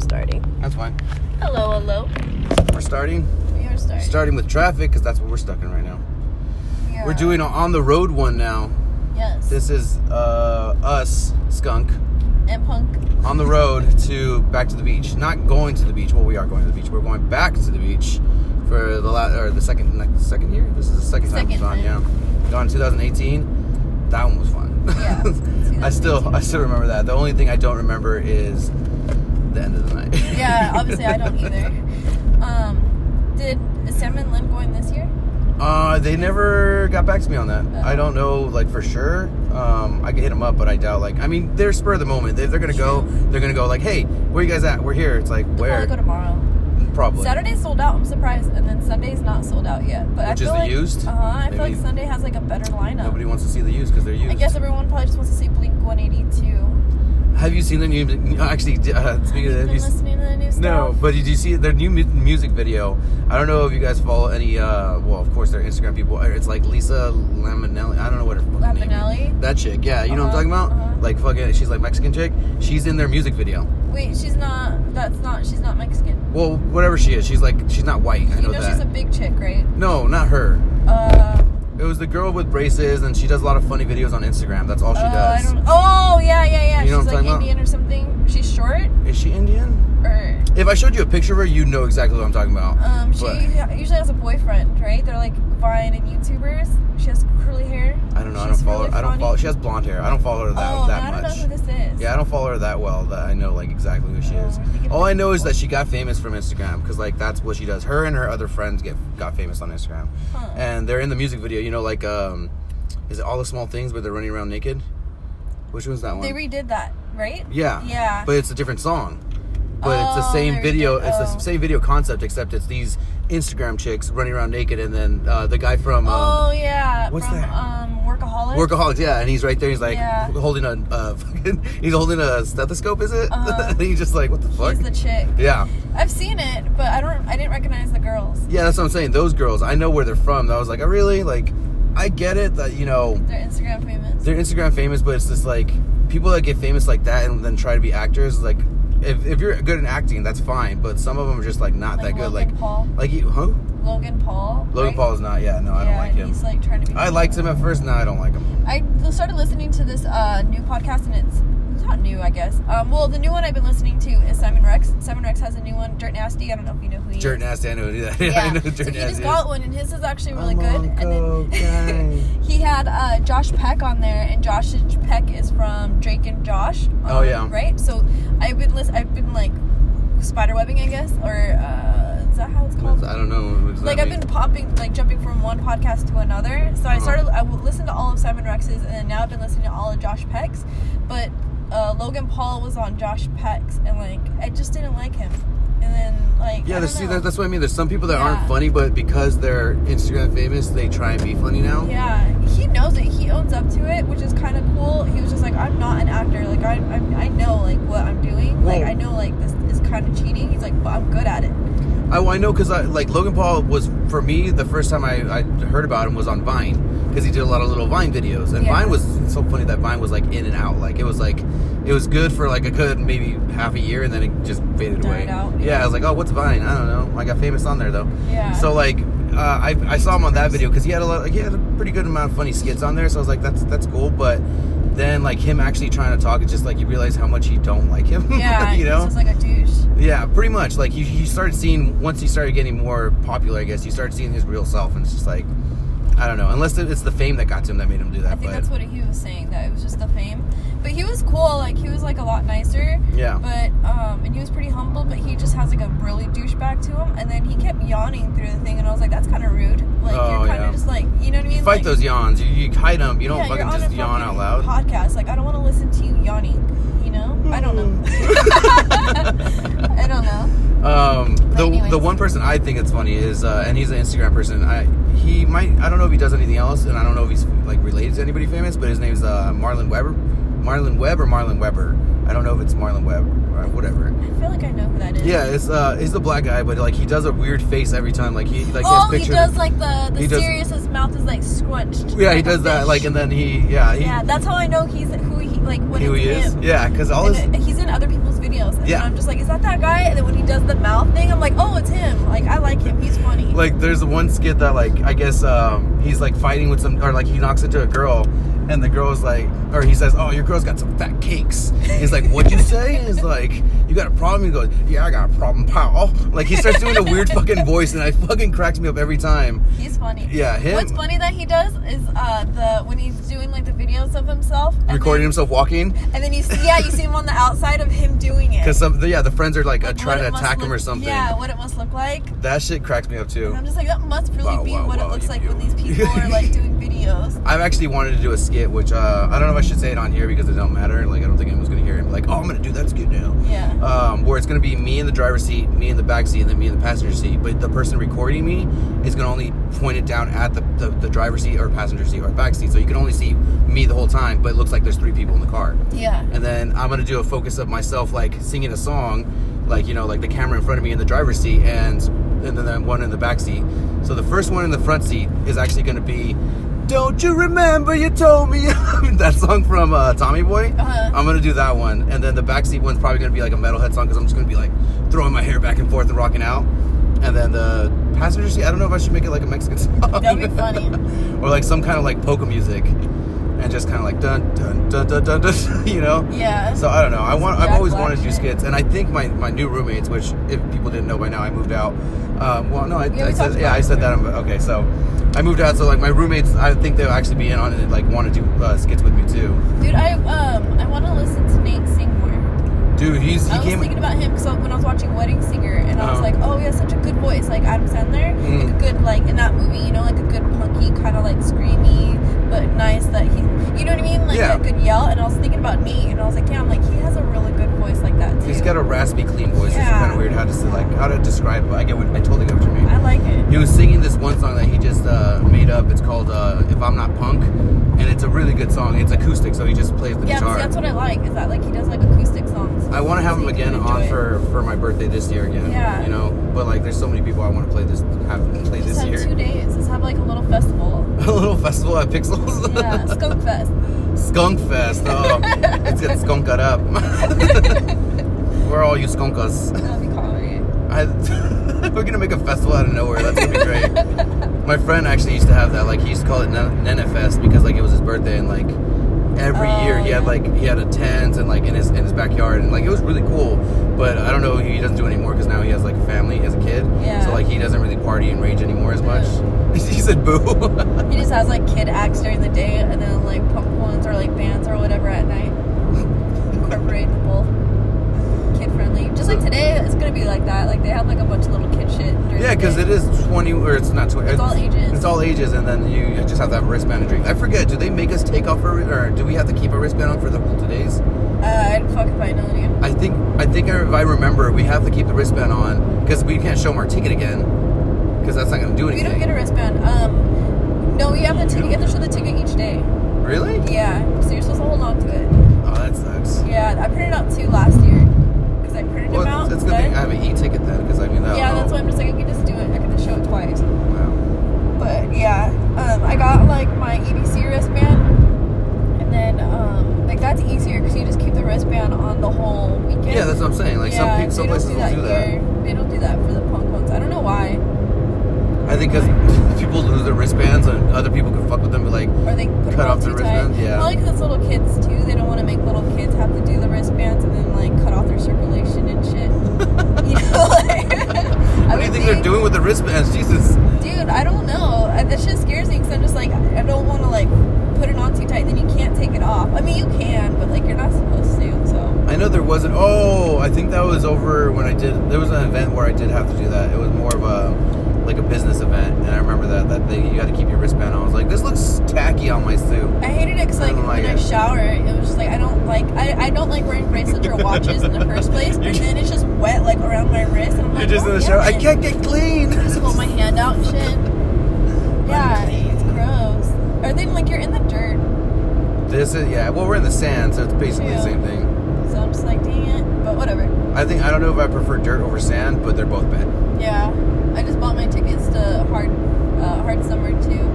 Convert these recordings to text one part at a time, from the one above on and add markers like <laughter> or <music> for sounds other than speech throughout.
I'm starting. That's fine. Hello, hello. We're starting. We are starting. Starting with traffic because that's what we're stuck in right now. Are- We're doing an on the road one now. Yes. This is uh, us, Skunk, and punk. on the road to back to the beach. Not going to the beach. Well, we are going to the beach. We're going back to the beach for the last or the second like, second year. This is the second, time Second we've gone. time. Yeah, gone in 2018. That one was fun. Yeah, <laughs> I still I still remember that. The only thing I don't remember is the end of the night. Yeah, <laughs> obviously I don't either. Um, did Sam and Lynn going this year? Uh, they never got back to me on that. Oh. I don't know, like for sure. Um, I could hit them up, but I doubt. Like, I mean, they're spur of the moment. They, they're gonna go. They're gonna go. Like, hey, where you guys at? We're here. It's like They'll where? probably go tomorrow. Probably. Saturday's sold out. I'm surprised, and then Sunday's not sold out yet. But Which I is feel the like, used? Uh huh. I feel like Sunday has like a better lineup. Nobody wants to see the used because they're used. I guess everyone probably just wants to see Blink 182. Have you seen the new? Actually, uh, speaking of Been you, listening to the new stuff? no. But did you see their new mu- music video? I don't know if you guys follow any. uh Well, of course, they're Instagram people. It's like Lisa Laminelli. I don't know what her fucking name is. Laminelli? That chick. Yeah, you know what I'm Uh-huh, talking about? uh-huh. Like fucking. She's like Mexican chick. She's in their music video. Wait, she's not. That's not. She's not Mexican. Well, whatever she is, she's like she's not white. I You know, know, that. she's a big chick, right? no, not her. Uh, It was the girl with braces, and she does a lot of funny videos on Instagram. That's all she oh, I does. Oh, yeah, yeah, yeah. You she's like talking about? Indian or something. She's short, Is she Indian? If I showed you a picture of her, you'd know exactly what I'm talking about. um, she But usually has a boyfriend, right? They're like Vine and YouTubers. She has curly hair. I don't know. I She's don't follow. really I don't follow. She has blonde hair. I don't follow her that oh, that I don't much. know who this is. Yeah, I don't follow her that well that I know like exactly who she Oh, is. I All I know is that she got famous from Instagram because like that's what she does. Her and her other friends get got famous on Instagram, Huh. and they're in the music video. You know, like um, is it all the small things where they're running around naked? Which one's that one? They redid that, right? yeah, Yeah. but it's a different song. But it's the Oh, same video. It's oh. the same video concept, except it's these Instagram chicks running around naked, and then uh, the guy from um, oh yeah. what's from, that? Um, Workaholics. Workaholics, yeah, and he's right there. He's like Yeah. holding a, uh, <laughs> fucking, he's holding a stethoscope. Is it? <laughs> Uh-huh. and he's just like, what the fuck? He's the chick. yeah, I've seen it, but I don't. I didn't recognize the girls. yeah, that's what I'm saying. Those girls, I know where they're from. I was like, I really like, I get it that you know They're Instagram famous. they're Instagram famous, but it's just like people that get famous like that and then try to be actors. Like, if, if you're good in acting, that's fine. But some of them are just like not Like that good. Like, Paul. like you, huh? Logan Paul. Logan right? Paul is not. Yeah, no, I don't like him. He's like trying to be. I liked him at first. Now I don't like him. I started listening to this uh, new podcast, and it's it's not new, I guess. Um, well, the new one I've been listening to is Simon Rex. Simon Rex has a new one, Dirt Nasty. I don't know if you know who he Dirt is. Nasty, I know who that. <laughs> Yeah, I know who so Dirt he Nasty just got one, and his is actually really I'm good. And then <laughs> he had uh, Josh Peck on there, and Josh Peck is from Drake and Josh. um, Oh, yeah. right. So I've been list- I've been like spiderwebbing, I guess, or uh, is that how it's called? I don't know. What like I've mean? been popping, like jumping from one podcast to another. So I Uh-huh. started. I listened to all of Simon Rex's, and now I've been listening to all of Josh Peck's. But uh, Logan Paul was on Josh Peck's, and like I just didn't like him. And then like Yeah, see, that, that's what I mean. There's some people that Yeah. aren't funny, but because they're Instagram famous, they try and be funny now. Yeah, he knows it. He owns up to it, which is kind of cool. He was just like, I'm not an actor. Like I, I, I know like what I'm doing. Like I know like this is kind of cheating. He's like, but I'm good at it. I, I know because I like Logan Paul was for me the first time I, I heard about him was on Vine because he did a lot of little Vine videos and Yeah. Vine was so funny that Vine was like in and out like it was like it was good for like a good maybe half a year and then it just faded Died away. out, yeah. yeah. I was like, oh, what's Vine? I don't know. I got famous on there though. Yeah. So like, uh, I, I saw him on that video because he had a lot, like, he had a pretty good amount of funny skits on there. So I was like, that's that's cool. But then like him actually trying to talk, it's just like you realize how much you don't like him. <laughs> Yeah, you know. he's like a douche. Yeah, pretty much. Like you, you started seeing once he started getting more popular. I guess you started seeing his real self, and it's just like, I don't know. Unless it's the fame that got to him that made him do that. I think but that's what he was saying. That it was just the fame. But he was cool. Like he was like a lot nicer. yeah, But um, and he was pretty humble. But he just has like a really douchebag to him. And then he kept yawning through the thing, and I was like, that's kind of rude. Like Oh, you're kind of yeah. just like, you know what I mean? you fight like, those yawns. You, you hide them. You don't yeah, fucking just yawn out loud. Podcast. Like I don't want to listen to you yawning. You know? I don't know. <laughs> I don't know. <laughs> Um, the anyways. the one person I think it's funny is, uh, and he's an Instagram person. I he might I don't know if he does anything else, and I don't know if he's like related to anybody famous, but his name's uh, Marlon Weber, Marlon Webb or Marlon Weber. I don't know if it's Marlon Webb or whatever. I feel like I know who that is. Yeah, it's uh, he's the black guy, but like he does a weird face every time. Like he like oh, he does like the the he does- serious. His mouth is like scrunched. yeah, he like a does that. Like and then he yeah he yeah, that's how I know he's who he like when who he is. him. Yeah, because all his he's in other people's videos. And Yeah. I'm just like, is that that guy? And then when he does the mouth thing, I'm like, oh, it's him. Like I like him. He's funny. like there's one skit that like I guess um, he's like fighting with some or like he knocks into a girl and the girl's like or he says oh your girl's got some fat cakes. He's like what'd you say? And he's like you got a problem? He goes yeah I got a problem pal. Like he starts doing a weird <laughs> fucking voice and I fucking cracks me up every time. He's funny. Yeah, him- What's funny that he does is uh, the when he's doing like the videos of himself, recording then, himself walking? And then you see, yeah, you see him on the outside of him doing it. because some yeah the friends are like uh, trying to attack him or something. Yeah, what it must look like. that shit cracks me up too. And I'm just like, that must really Wow, be wow, what wow, it looks you- like you- when these <laughs> people are like doing videos. I've actually wanted to do a skit, which uh, I don't know if I should say it on here because it don't matter. Like I don't think anyone's gonna hear it. Like, oh, I'm gonna do that skit now. Yeah. Um, where it's gonna be me in the driver's seat, me in the back seat, and then me in the passenger seat. But the person recording me is gonna only point it down at the, the, the driver's seat or passenger seat or back seat, so you can only see me the whole time. But it looks like there's three people in the car. Yeah. And then I'm gonna do a focus of myself, like singing a song, like you know, like the camera in front of me in the driver's seat, and and then one in the back seat. So the first one in the front seat is actually gonna be, "Don't you remember you told me?" <laughs> that song from uh, Tommy Boy. Uh-huh. I'm gonna do that one, and then the back seat one's probably gonna be like a metalhead song because I'm just gonna be like throwing my hair back and forth and rocking out. And then the passenger seat, I don't know if I should make it like a Mexican <laughs> song. That'd be funny. <laughs> or like some kind of like polka music, and just kind of like dun dun dun dun dun, dun you know. Yeah. So I don't know. I want. I've always Black wanted to do skits, and I think my, my new roommates, which if people didn't know by now, I moved out. Um, well, no, I, Yeah, I said yeah, I said that. Okay, so I moved out. So like my roommates, I think they'll actually be in on it. Like want to do uh, skits with me too. Dude, I um I want to listen to Nate sing more. Dude, he's he I was came. thinking about him because when I was watching Wedding Singer, and I was Oh. like, oh, he has such a good voice, like Adam Sandler, Mm. like a good like in that movie, you know, like a good punky kind of like screamy, but nice that he, you know what I mean, like Yeah. a good yell. And I was thinking about Nate, and I was like, yeah, I'm like he has a really good voice like that too. He's got a raspy, clean voice. It's Yeah. kind of weird how to say, like how to describe it. I get what I totally get what you mean. I like it. He was singing this one song that he just uh, made up. It's called uh, "If I'm Not Punk," and it's a really good song. It's acoustic, so he just plays the Yeah, guitar. see, that's what I like. Is that like he does like acoustic songs. I want to have So him you can again on for for my birthday this year again. Yeah. You know, but like, there's so many people I want to play this have play Just this have year. two days. Let's have like a little festival. <laughs> a little festival at Pixels. Yeah, Skunk Fest. Skunk Fest. Oh, <laughs> let's get skunked up. <laughs> Where are all you skunkas? That'd be comedy. I, we're gonna make a festival out of nowhere. That's gonna be great. My friend actually used to have that. Like he used to call it Nen- Nene Fest because like it was his birthday and like every Oh, year he had like he had a tent and like in his in his backyard and like it was really cool. But I don't know he doesn't do it anymore because now he has like a family, he has a kid. Yeah. So like he doesn't really party and rage anymore as much. Yeah. <laughs> he said boo. He just has like kid acts during the day and then like punk ones or like bands or whatever at night. Incorporate the both. Just like today, it's gonna be like that. Like they have like a bunch of little kid shit. Yeah, because it is twenty or it's not twenty. It's all ages. It's all ages, and then you you just have to have a wristband to drink. I forget. Do they make us take off our or do we have to keep a wristband on for the whole two days? Uh, I'd fuck if I. I think I think if I remember, we have to keep the wristband on because we can't show them our ticket again because that's not going to do anything. We don't get a wristband. Um, no, you have the ticket. You have to show the ticket each day. really? Yeah, so you're supposed to hold on to it. Oh, that sucks. Yeah, I printed out two last year I printed Well, them out. it's, it's good thing. I have an e-ticket then because I mean that. yeah, that's why I'm just like I can just do it. I can just show it twice. Wow. But yeah, um, I got like my EDC wristband, and then um, like that's easier because you just keep the wristband on the whole weekend. Yeah, that's what I'm saying. Like yeah, some some don't places do will that do that. They don't do that for the punk ones. I don't know why. I think because <laughs> people lose their wristbands and other people can fuck with them, but like Or they Cut off off the too tight. wristbands? Yeah. Probably because wrist, I'm You're like, just "God in the shower. I can't get clean. just hold my hand out and shit. Yeah, it's gross. Or then like you're in the dirt, This is yeah. Well, we're in the sand, so it's basically the same thing. so I'm just like, dang it. But whatever. I think I don't know if I prefer dirt over sand, but they're both bad. Yeah, I just bought my tickets to hard uh, hard summer too.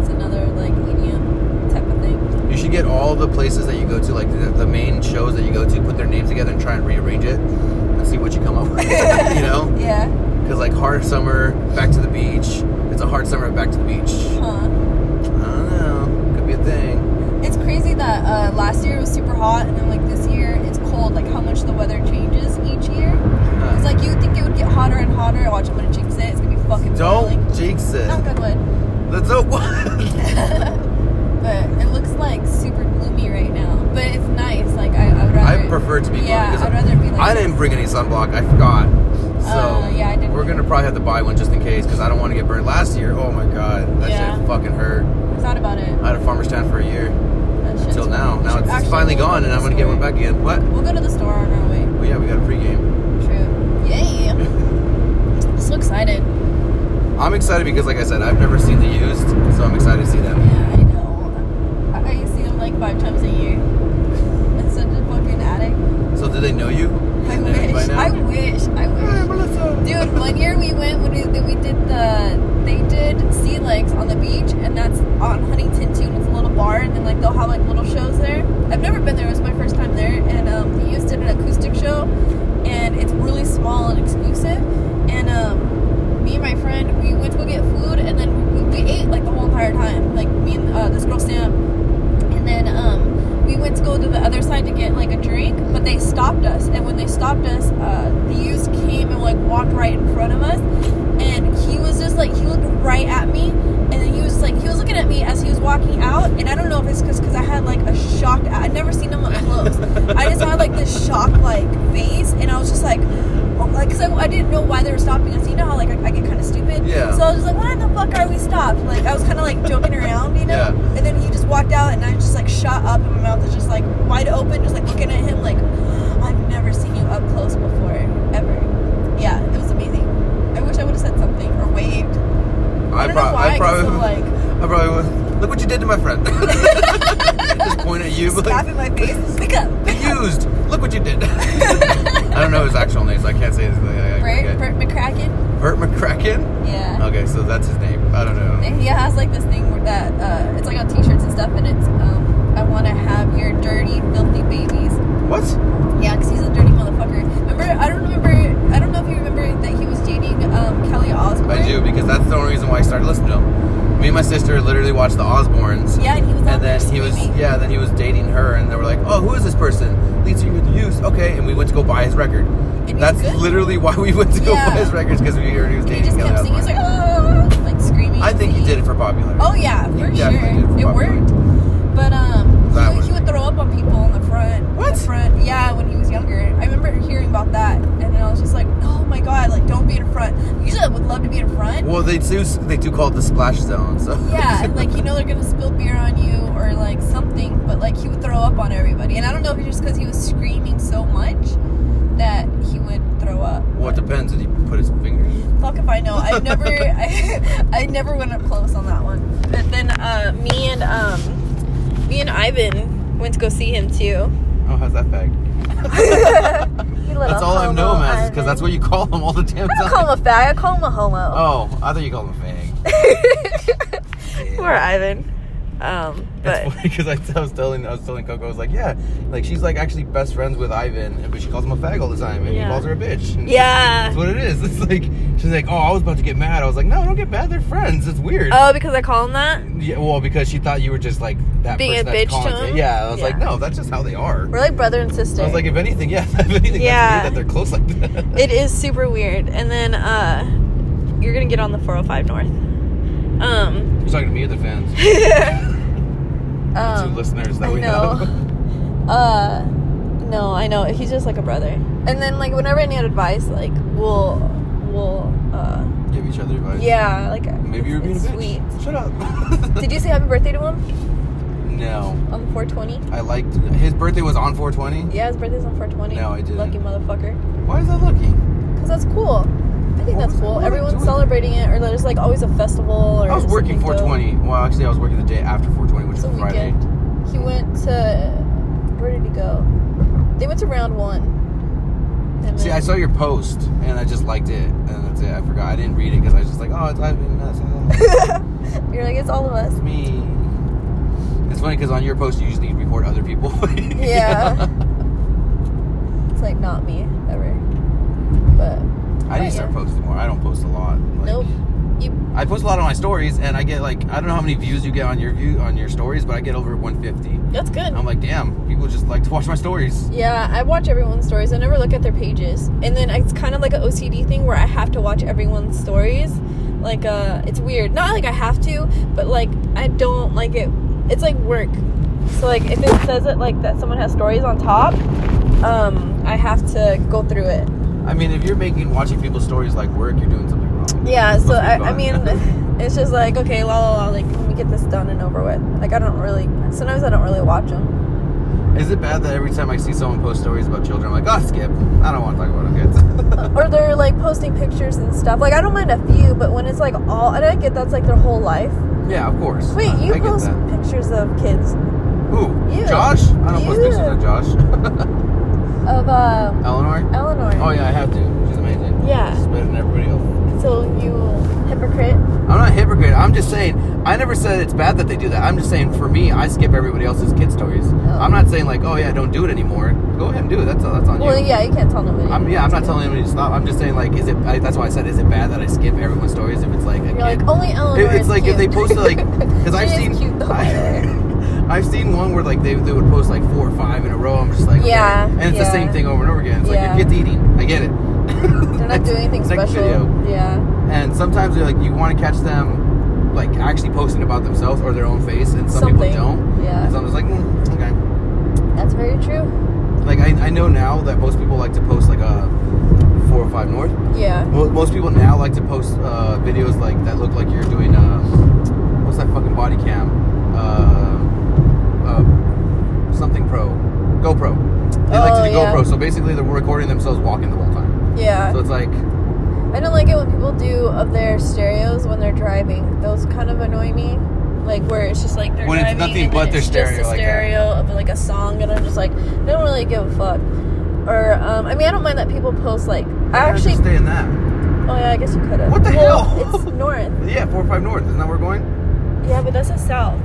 It's another like EDM type of thing. You should get all the places that you go to, like the, the main shows that you go to, put their names together and try and rearrange it see what you come up with. <laughs> you know? <laughs> Yeah. Because like hard summer, back to the beach. It's a hard summer, back to the beach. Huh. I don't know. Could be a thing. It's crazy that uh, last year it was super hot, and then like this year it's cold. Like how much the weather changes each year. Huh. It's like you would think it would get hotter and hotter. Watch, I'm gonna jinx it. It's gonna be fucking boiling. Don't jinx it. Knock on wood. That's so what? <laughs> but it looks like super gloomy right now. But it's nice. Like I, I would rather. I prefer it to be gloomy Yeah, 'cause I'd rather be like. I didn't bring any sunblock. I forgot. So Uh, yeah, I didn't we're gonna probably have to buy one just in case because I don't want to get burned. Last year, oh my god, that Yeah. shit fucking hurt. I thought about it. I had a farmer's stand for a year until now. Now it's finally gone, go and I'm gonna get one back again. What? We'll go to the store on our way. Well, yeah, we got a pregame. True. Yay. <laughs> so excited. I'm excited because, like I said, I've never seen the used, so I'm excited to see them. Yeah, I know. I, see them like five times a year. <laughs> I'm such a fucking addict. So, do they know you? I They know you by wish. I wish. I wish. Dude, one year we went when we, we did the they did sea legs on the beach, and that's on Huntington too. It's a little bar, and then like they'll have like little shows there. I've never been there; it was my first time there, and um, they used did an acoustic show, and it's really small and exclusive. And um, me and my friend, we went to go get food, and then we, we ate like the whole entire time. Like me and uh, this girl Sam, and then um, we went to go to the other side to get like a drink, but they stopped us. And when they stopped us, uh, the youth came and like walked right in front of us. And he was just like he looked right at me, and then he was like he was looking at me as he was walking out. And I don't know if it's because I had like a shocked. I'd never seen him up close. I just had like this shocked like face, and I was just like. oh, Like, cause I, I didn't know why they were stopping us. You know how like I, I get kind of stupid. Yeah. So I was just like, why the fuck are we stopped? Like I was kind of like joking around, you know. Yeah. And then he just walked out, and I just like shot up, and my mouth was just like wide open, just like looking at him, like I've never seen you up close before, ever. Yeah, it was amazing. I wish I would have said something or waved. I, I, don't prob- know why I I probably, get so like I probably would. Look what you did to my friend. Just point at you, but slap like, in my face. Pick up. "Get used. Look what you did. I don't know his actual name, so I can't say his name. I- I Bert, forget. Bert McCracken. Yeah. Okay, so that's his name. I don't know. And he has like this thing where that uh, it's like on t-shirts and stuff, and it's um, I want to have your dirty, filthy babies. What? Yeah, because he's a dirty motherfucker. Remember, I don't remember. I don't know if you remember that he was dating um, Kelly Osbourne. I do because that's the only reason why I started listening to him. Me and my sister literally watched the Osbournes. Yeah, was on And there then he was screaming. yeah, then he was dating her, and they were like, "Oh, who is this person?" Lead singer of the Used. Okay, and we went to go buy his record. he's That's literally why we went to go Yeah. buy his records because we heard he was And he dating just Kelly kept singing. He's like, oh, like screaming. I think he did it for popularity. Oh yeah, for definitely sure. did It for worked. But um, That he, would- he would throw up on people in the front. What? The front. Yeah, when he was younger. I remember hearing about that, and then I was just like, oh my god, like don't be in front. Usually I would love to be in front. Well, they do they do call it the splash zone. So Yeah, like you <laughs> know they're gonna spill beer on you or like something, but like he would throw up on everybody. And I don't know if it's just because he was screaming so much that he would throw up. well, it depends. Did he put his fingers? Fuck if I know. I never, I, <laughs> <laughs> I never went up close on that one. But then uh, me and um, me and Ivan went to go see him too. Oh, how's that fag? <laughs> That's all I know him as because that's what you call him all the damn I don't call him a fag. I call him a homo. Oh, I thought you called him a fag. <laughs> Poor Ivan. Um, That's but funny because I, <laughs> I was telling I was telling Coco I was like, yeah, like she's like actually best friends with Ivan, but she calls him a fag all the time, and Yeah. he calls her a bitch. And yeah. that's what it is. <laughs> It's like she's like, oh, I was about to get mad. I was like, no, don't get mad. They're friends. It's weird. Oh, because I call him that. Yeah, well, because she thought you were just like that Being a bitch to him? Yeah, I was like, no, that's just how they are. We're like brother and sister. I was like, if anything, yeah, <laughs> if anything, Yeah. that's weird that they're close like that. It is super weird. And then uh you're gonna get on the 405 North. Um, You're talking to me or the fans? Two listeners that I we know. have. <laughs> <laughs> uh no, I know. He's just like a brother. And then like whenever I need advice, like we'll we'll uh Give each other advice. yeah, like Maybe you're being it's a bitch. sweet. Shut up. <laughs> Did you say happy birthday to him No. on the 420? I liked his birthday was on 420. Yeah, his birthday's on 420. No, I didn't. Lucky motherfucker. Why is that lucky? Cause that's cool. I think What that's cool. what Everyone's celebrating it, or there's like always a festival. Or I was working something dope. 420. Well, actually, I was working the day after 420, which It's was Friday. weekend. He went to where did he go? They went to round one. See, I saw your post and I just liked it, and that's it. I forgot. I didn't read it because I was just like, oh, it's. That's <laughs> uh, You're like it's all of us. me. It's funny because on your post you usually record other people. <laughs> Yeah. It's like not me ever. But I need to start posting more. I don't post a lot. Like, nope. You I post a lot on my stories, and I get like I don't know how many views you get on your view on your stories, but I get over 150. that's good. I'm like, damn, people just like to watch my stories. Yeah, I watch everyone's stories. I never look at their pages. And then it's kind of like an OCD thing where I have to watch everyone's stories. Like, uh, it's weird. Not like I have to, but like, I don't like it. It's like work. So, like, if it says it like that someone has stories on top, um, I have to go through it. I mean, if you're making watching people's stories like work, you're doing something. Yeah, so I, I mean, it's just like, okay, la la la, like, let me get this done and over with. Like, I don't really, sometimes I don't really watch them. Is it bad that every time I see someone post stories about children, I'm like, oh, skip. I don't want to talk about kids. <laughs> or they're like posting pictures and stuff. Like I don't mind a few, but when it's like all, and I get that's like their whole life. yeah, of course. Wait, you I post pictures of kids Who? You. Josh? I don't post pictures of Josh. of uh, <laughs> Eleanor? Eleanor. Oh yeah, I have to. She's amazing. Yeah. She's better than everybody else. So you hypocrite. I'm not a hypocrite. I'm just saying. I never said it's bad that they do that. I'm just saying for me, I skip everybody else's kid stories. Oh. I'm not saying like, oh yeah, don't do it anymore. Go ahead and do it. That's that's on Well, you. Well, yeah, you can't tell nobody. I'm yeah. I'm not telling anybody to stop. I'm just saying like, is it? I, that's why I said, is it bad that I skip everyone's stories if it's like a You're kid? like only Eleanor. It- it's like cute. if they posted like <laughs> because I've seen cute, though, by the way. I, <laughs> have seen one where like they, they would post like four or five in a row. I'm just like okay. Yeah, and it's the same thing over and over again. It's Yeah. like your kid's eating. I get it. They're not doing anything special. video. Yeah. And sometimes they're like you want to catch them like actually posting about themselves or their own face, and some Something. people don't. Yeah. And so I'm just like, mm, okay. That's very true. Like I, I know now that most people like to post like a four or five north. Yeah. Most people now like to post uh, videos like that look like you're doing uh, what's that fucking body cam? Uh, uh, something pro, GoPro. They like Oh, to do yeah. GoPro, so basically they're recording themselves walking the whole time. Yeah. So it's like, I don't like it when people do of their stereos when they're driving. Those kind of annoy me. Like where it's just like they're When it's driving nothing and but their it's stereo just a like that. stereo of like a song, and I'm just like, I don't really give a fuck. Or um, I mean, I don't mind that people post like. I actually. stay in that. Oh yeah, I guess you could have. What the well, hell? It's north. <laughs> Yeah, four or five north. Isn't that where we're going? Yeah, but that's a south.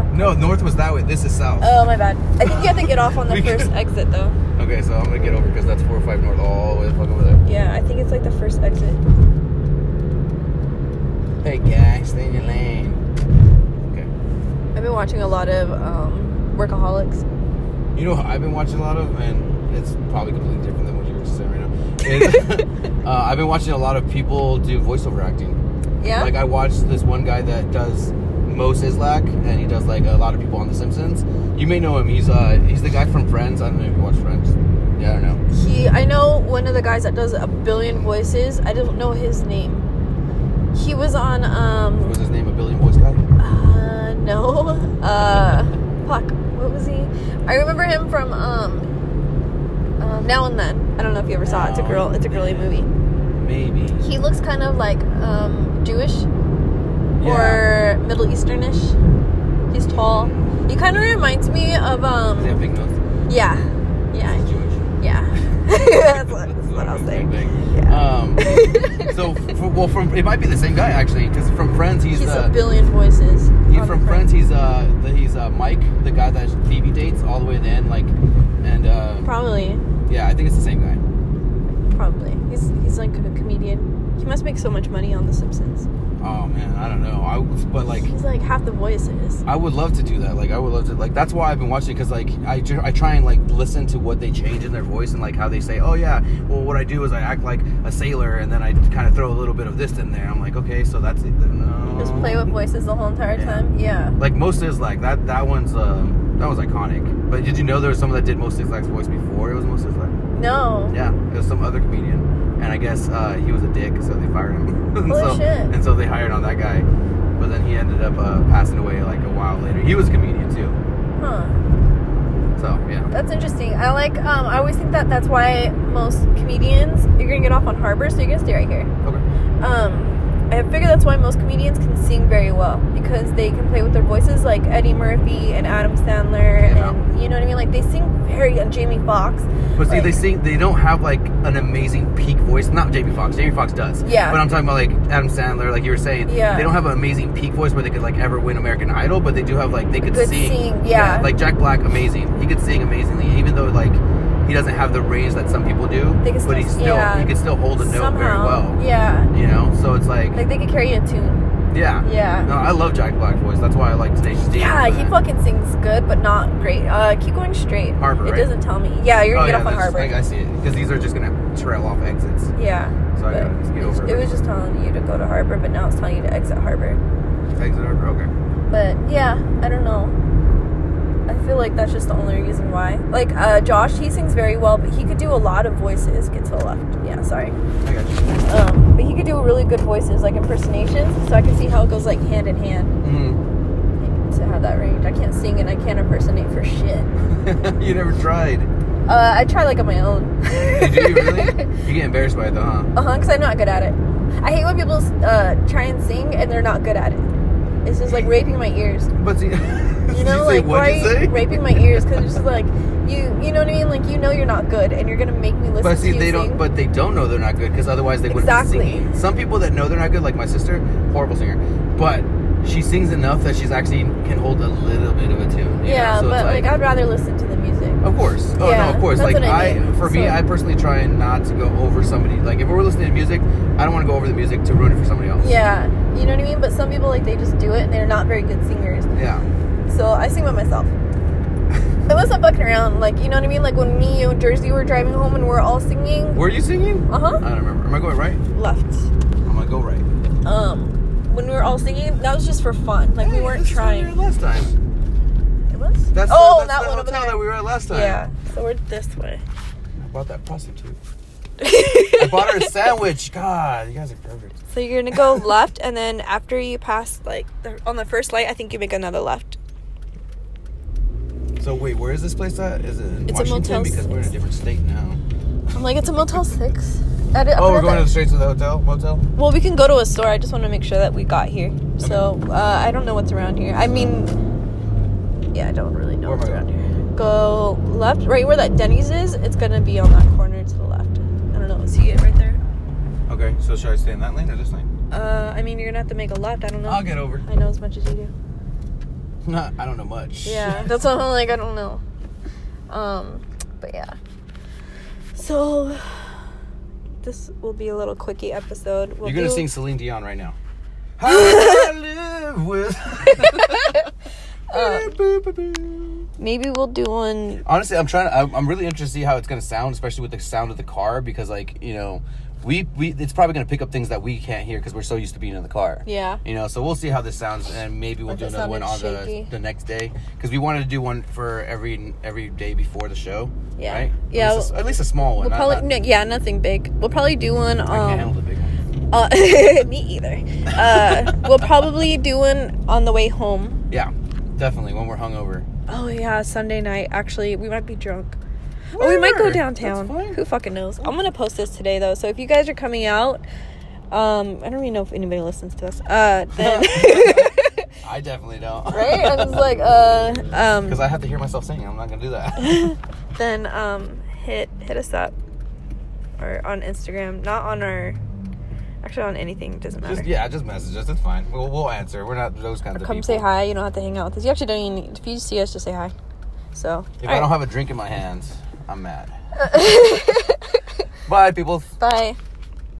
No, north was that way. This is south. Oh my bad. I think you have to get off on the <laughs> first could- exit though. Okay, so I'm gonna get over because that's four or five north all the way the fuck over there. Yeah, I think it's like the first exit. Hey guys, stay in your lane. Okay. I've been watching a lot of um, workaholics. You know, I've been watching a lot of, and it's probably completely different than what you were saying right now. <laughs> <laughs> Uh, I've been watching a lot of people do voiceover acting. Yeah. Like I watched this one guy that does Moe Szyslak, and he does like a lot of people on The Simpsons. You may know him. He's uh he's the guy from Friends. I don't know if you watch Friends. Yeah, I don't know. He, I know one of the guys that does a billion voices. I don't know his name. He was on, What um, was his name? A Billion Voice guy. uh, no, <laughs> uh, fuck, what was he? I remember him from, um, um, Now and Then. I don't know if you ever saw it. It's a girl. It's a girly movie. Maybe. He looks kind of like um, Jewish Yeah. or Middle Easternish. He's tall. He kind of reminds me of Does he have um, big nose? yeah, yeah. He's yeah, Jewish. yeah. <laughs> that's what, that's what I was saying. Yeah. Um, so, for, well, from it might be the same guy actually, because from Friends he's, He's uh, a billion voices. He, from Friends, he's uh the, he's uh Mike, the guy that Phoebe dates all the way to the end, like, and uh Probably, yeah, I think it's the same guy. probably. He's he's like a comedian. He must make so much money on The Simpsons. Oh man, I don't know. I was, but like, He's like half the voices. I would love to do that. Like, I would love to. Like, that's why I've been watching because like I I try and like listen to what they change in their voice and like how they say, oh yeah, well what I do is I act like a sailor and then I kind of throw a little bit of this in there. I'm like, okay, so that's it. No. Just play with voices the whole entire Yeah. time. Yeah. Like most is like that. That one's um that was iconic. But did you know there was someone that did most Six voice before it was most Six No. Yeah, it was some other comedian, and I guess uh, he was a dick, so they fired him. and <laughs> Holy so, shit. And so they hired on that guy, but then he ended up uh, passing away like a while later. He was a comedian too, Huh. so yeah. That's interesting. I like. Um. I always think that that's why most comedians. You're gonna get off on Harbor, so you're gonna stay right here. Okay. Um. I figure that's why most comedians can sing very well because they can play with their voices, like Eddie Murphy and Adam Sandler, Yeah. and you know what I mean. Like they sing very, and Jamie Foxx. But see, like- they sing. They don't have like an amazing peak voice. Not Jamie Foxx. Jamie Foxx does. Yeah. But I'm talking about like Adam Sandler, like you were saying. Yeah. They don't have an amazing peak voice where they could like ever win American Idol, but they do have like they could sing. sing, yeah. Like Jack Black, amazing. He could sing amazingly, even though like he doesn't have the range that some people do. Can but he still- still yeah. he could still hold a note Somehow, very well. yeah, You know, so it's like, like they could carry a tune. yeah. Yeah. No, I love Jack Black's voice. That's why I like Tenacious D. Yeah, he fucking sings good, but not great. Uh, keep going straight. Harbor, It right? doesn't tell me. Yeah, you're Oh, gonna yeah, get off on Harbor. I, I see it because these are just gonna trail off exits. yeah. So I gotta just get it, over it was just telling you to go to Harbor, but now it's telling you to exit Harbor. Exit Harbor. Okay. But yeah, I don't know. I feel like that's just the only reason why. Like uh, Josh, he sings very well, but he could do a lot of voices. Get to the left. Yeah, sorry. I got you. Um, but he could do really good voices, like impersonations. So I can see how it goes like hand in hand Mm-hmm. to have that range. I can't sing and I can't impersonate for shit. <laughs> you never tried. Uh, I try like on my own. Did you really? <laughs> You get embarrassed by it though, huh? Uh huh. Because I'm not good at it. I hate when people uh, try and sing and they're not good at it. It's just like raping my ears. But see, <laughs> You know, like why are you raping my ears? Because it's just like you, you know what I mean? Like you know you're not good, and you're gonna make me listen But see, to they sing. don't. But they don't know they're not good because otherwise they wouldn't Exactly. be singing. Some people that know they're not good, like my sister, horrible singer, but she sings enough that she's actually can hold a little bit of a tune. yeah. So but it's like, I'd rather listen to the music. Of course. Oh Yeah, no, of course. Like I mean. for me, I personally try not to go over somebody. Like if we're listening to music, I don't want to go over the music to ruin it for somebody else. Yeah, you know what I mean. But some people like they just do it, and they're not very good singers. Yeah. So I sing by myself. <laughs> Unless I'm fucking around, like you know what I mean. Like when me, and Jersey were driving home, and we're all singing. Were you singing? Uh huh. I don't remember. Am I going right? Left. Am I'm gonna go right. Um, when we were all singing, that was just for fun. Like we weren't this is where we trying. were Last time. It was. That's oh, the, that's that the one over hotel there. that we were at last time. yeah. So we're this way. About that prostitute. I bought her a <laughs> sandwich. God, you guys are perfect. So you're gonna go <laughs> left, and then after you pass like the, on the first light, I think you make another left. So wait, where is this place at? Is it in It's a Washington? Motel because we're in a different state now. I'm like, it's a Motel Six. I did- I Oh, we're going that. to straight to the hotel motel. Well, we can go to a store. I just want to make sure that we got here. So uh, I don't know what's around here. I mean, yeah, I don't really know Where what's around here. Go left, right where that Denny's is. It's gonna be on that corner the. I don't know. See it right there? Okay, so should I stay in that lane or this lane? Uh, I mean, you're gonna have to make a left. I don't know. I'll get over. I know as much as you do. Not, I don't know much. Yeah, <laughs> that's what I'm like. I don't know. Um, but yeah. So this will be a little quickie episode. We'll You're gonna do- sing Celine Dion right now. <laughs> How I live with. <laughs> Maybe we'll do one. Honestly, I'm trying. I'm, I'm really interested to see how it's gonna sound, especially with the sound of the car, because like you know, we we it's probably gonna pick up things that we can't hear because we're so used to being in the car. Yeah. You know, so we'll see how this sounds, and maybe we'll do another one on shaky. the the next day because we wanted to do one for every every day before the show. Yeah. Right. Yeah, At least a, at least a small one. We'll not- probably not- no, yeah, nothing big. We'll probably do one. I can't handle Um, the big one. uh, <laughs> me either. Uh, we'll probably do one on the way home. Yeah, definitely when we're hungover. Oh yeah, Sunday night. Actually, we might be drunk. Oh, we might go downtown. Who fucking knows? I'm gonna post this today though. So if you guys are coming out, um, I don't even know if anybody listens to us. Uh, then <laughs> <laughs> I definitely don't. right? I was like, uh, um, Because I have to hear myself singing. I'm not gonna do that. <laughs> then um, hit hit us up or on Instagram, not on our. Actually, on anything doesn't matter. just yeah, just message us. It's fine. We'll we'll answer. We're not those kinds of Come people. say hi. You don't have to hang out with us. You actually don't even. Need, if you see us, just say hi. So. If all I don't have a drink in my hands, I'm mad. <laughs> Bye, people. Bye.